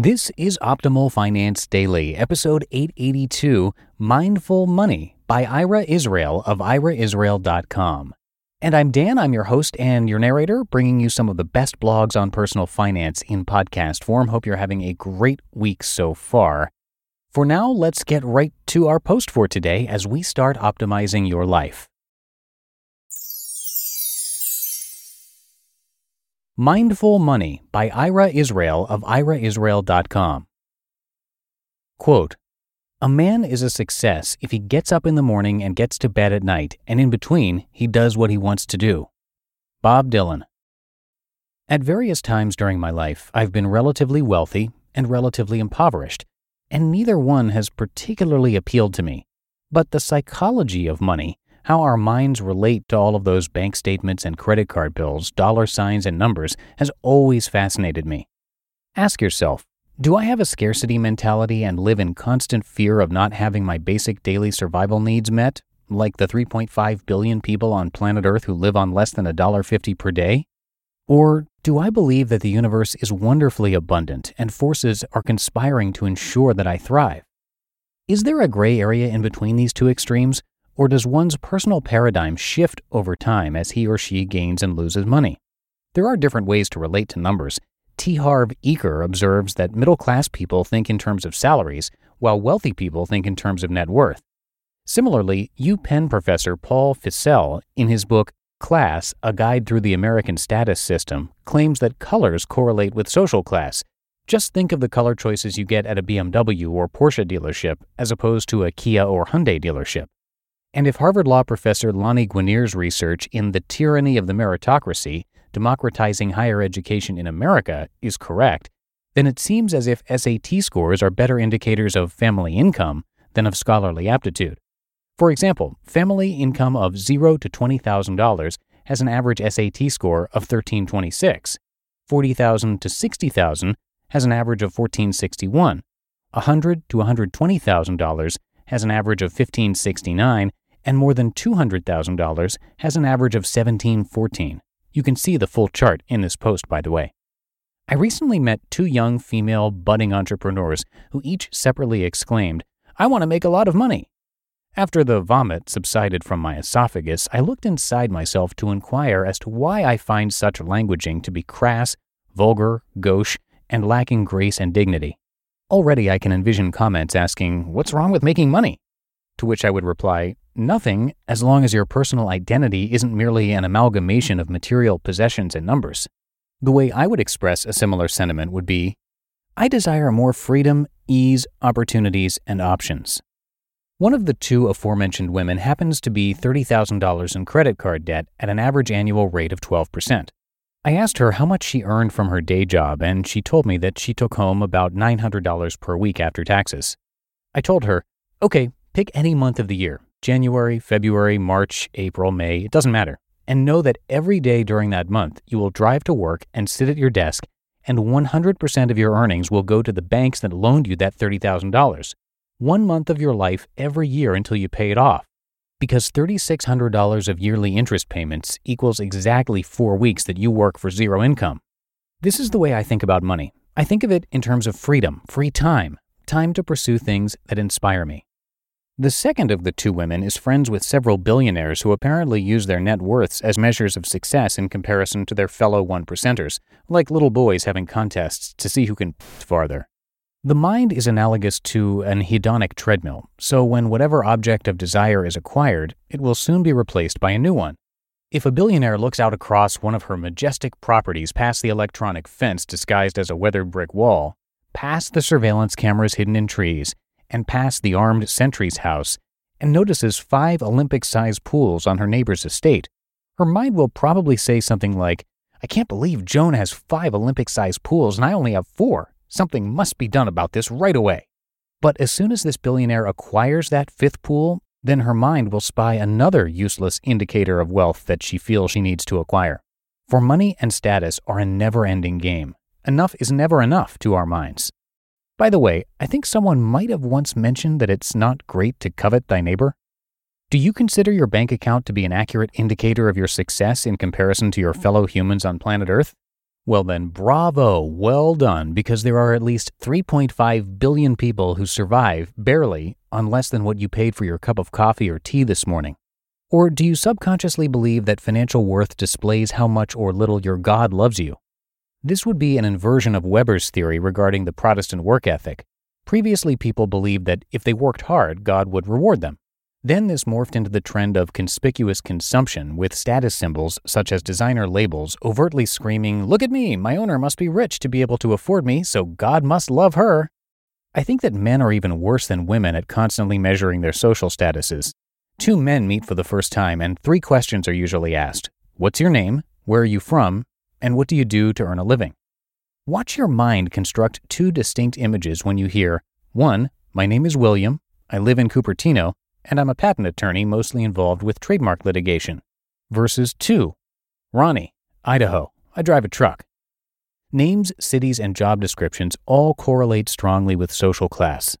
This is Optimal Finance Daily, episode 882 Mindful Money by Ira Israel of iraisrael.com. And I'm Dan, I'm your host and your narrator, bringing you some of the best blogs on personal finance in podcast form. Hope you're having a great week so far. For now, let's get right to our post for today as we start optimizing your life. Mindful Money by Ira Israel of iraisrael.com. Quote, a man is a success if he gets up in the morning and gets to bed at night, and in between, he does what he wants to do. Bob Dylan. At various times during my life, I've been relatively wealthy and relatively impoverished, and neither one has particularly appealed to me. But the psychology of money how our minds relate to all of those bank statements and credit card bills, dollar signs, and numbers has always fascinated me. Ask yourself Do I have a scarcity mentality and live in constant fear of not having my basic daily survival needs met, like the 3.5 billion people on planet Earth who live on less than $1.50 per day? Or do I believe that the universe is wonderfully abundant and forces are conspiring to ensure that I thrive? Is there a gray area in between these two extremes or does one's personal paradigm shift over time as he or she gains and loses money? There are different ways to relate to numbers. T. Harv Eker observes that middle class people think in terms of salaries, while wealthy people think in terms of net worth. Similarly, UPenn professor Paul Fussell, in his book Class A Guide Through the American Status System, claims that colors correlate with social class. Just think of the color choices you get at a BMW or Porsche dealership as opposed to a Kia or Hyundai dealership. And if Harvard Law professor Lani Guinier's research in The Tyranny of the Meritocracy, Democratizing Higher Education in America, is correct, then it seems as if SAT scores are better indicators of family income than of scholarly aptitude. For example, family income of $0 to $20,000 has an average SAT score of 1326. 40,000 to 60,000 has an average of 1461. 100 to $120,000 has an average of 1569 and more than $200,000 has an average of 1714. You can see the full chart in this post, by the way. I recently met two young female budding entrepreneurs who each separately exclaimed, I want to make a lot of money. After the vomit subsided from my esophagus, I looked inside myself to inquire as to why I find such languaging to be crass, vulgar, gauche, and lacking grace and dignity. Already I can envision comments asking, What's wrong with making money? To which I would reply, Nothing, as long as your personal identity isn't merely an amalgamation of material possessions and numbers. The way I would express a similar sentiment would be I desire more freedom, ease, opportunities, and options. One of the two aforementioned women happens to be $30,000 in credit card debt at an average annual rate of 12%. I asked her how much she earned from her day job, and she told me that she took home about $900 per week after taxes. I told her, okay, pick any month of the year, January, February, March, April, May, it doesn't matter. And know that every day during that month, you will drive to work and sit at your desk, and 100% of your earnings will go to the banks that loaned you that $30,000. One month of your life every year until you pay it off. Because $3,600 of yearly interest payments equals exactly four weeks that you work for zero income. This is the way I think about money. I think of it in terms of freedom, free time, time to pursue things that inspire me. The second of the two women is friends with several billionaires who apparently use their net worths as measures of success in comparison to their fellow one percenters, like little boys having contests to see who can farther. The mind is analogous to an hedonic treadmill, so when whatever object of desire is acquired, it will soon be replaced by a new one. If a billionaire looks out across one of her majestic properties past the electronic fence disguised as a weathered brick wall, past the surveillance cameras hidden in trees, and past the armed sentry's house and notices five Olympic sized pools on her neighbor's estate, her mind will probably say something like, I can't believe Joan has five Olympic sized pools and I only have four. Something must be done about this right away. But as soon as this billionaire acquires that fifth pool, then her mind will spy another useless indicator of wealth that she feels she needs to acquire. For money and status are a never ending game. Enough is never enough to our minds. By the way, I think someone might have once mentioned that it's not great to covet thy neighbor. Do you consider your bank account to be an accurate indicator of your success in comparison to your fellow humans on planet Earth? Well, then, bravo, well done, because there are at least 3.5 billion people who survive, barely, on less than what you paid for your cup of coffee or tea this morning. Or do you subconsciously believe that financial worth displays how much or little your God loves you? This would be an inversion of Weber's theory regarding the Protestant work ethic. Previously, people believed that if they worked hard, God would reward them. Then this morphed into the trend of conspicuous consumption with status symbols such as designer labels overtly screaming, Look at me, my owner must be rich to be able to afford me, so God must love her. I think that men are even worse than women at constantly measuring their social statuses. Two men meet for the first time, and three questions are usually asked What's your name? Where are you from? And what do you do to earn a living? Watch your mind construct two distinct images when you hear 1. My name is William, I live in Cupertino, and I'm a patent attorney mostly involved with trademark litigation. Versus 2. Ronnie, Idaho, I drive a truck. Names, cities, and job descriptions all correlate strongly with social class.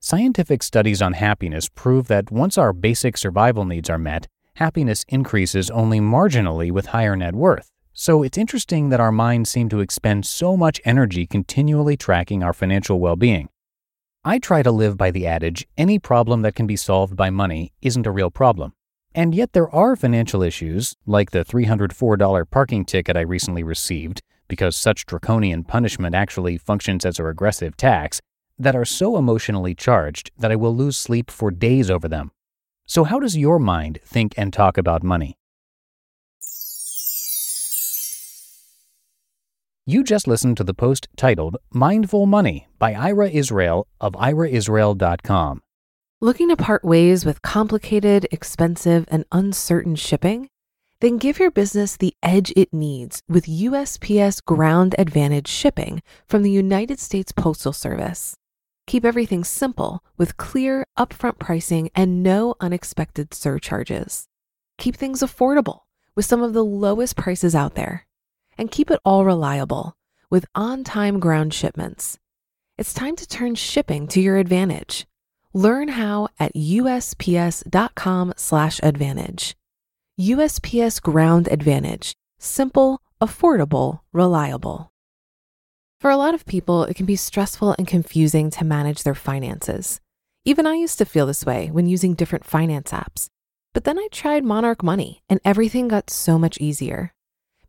Scientific studies on happiness prove that once our basic survival needs are met, happiness increases only marginally with higher net worth. So it's interesting that our minds seem to expend so much energy continually tracking our financial well being. I try to live by the adage any problem that can be solved by money isn't a real problem. And yet there are financial issues, like the $304 parking ticket I recently received, because such draconian punishment actually functions as a regressive tax, that are so emotionally charged that I will lose sleep for days over them. So, how does your mind think and talk about money? You just listened to the post titled Mindful Money by Ira Israel of iraisrael.com. Looking to part ways with complicated, expensive, and uncertain shipping? Then give your business the edge it needs with USPS Ground Advantage shipping from the United States Postal Service. Keep everything simple with clear, upfront pricing and no unexpected surcharges. Keep things affordable with some of the lowest prices out there and keep it all reliable with on time ground shipments. It's time to turn shipping to your advantage. Learn how at usps.com/advantage. USPS Ground Advantage: simple, affordable, reliable. For a lot of people, it can be stressful and confusing to manage their finances. Even I used to feel this way when using different finance apps. But then I tried Monarch Money and everything got so much easier.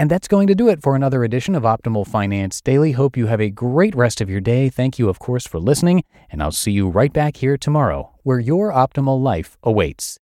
And that's going to do it for another edition of Optimal Finance Daily. Hope you have a great rest of your day. Thank you, of course, for listening, and I'll see you right back here tomorrow where your optimal life awaits.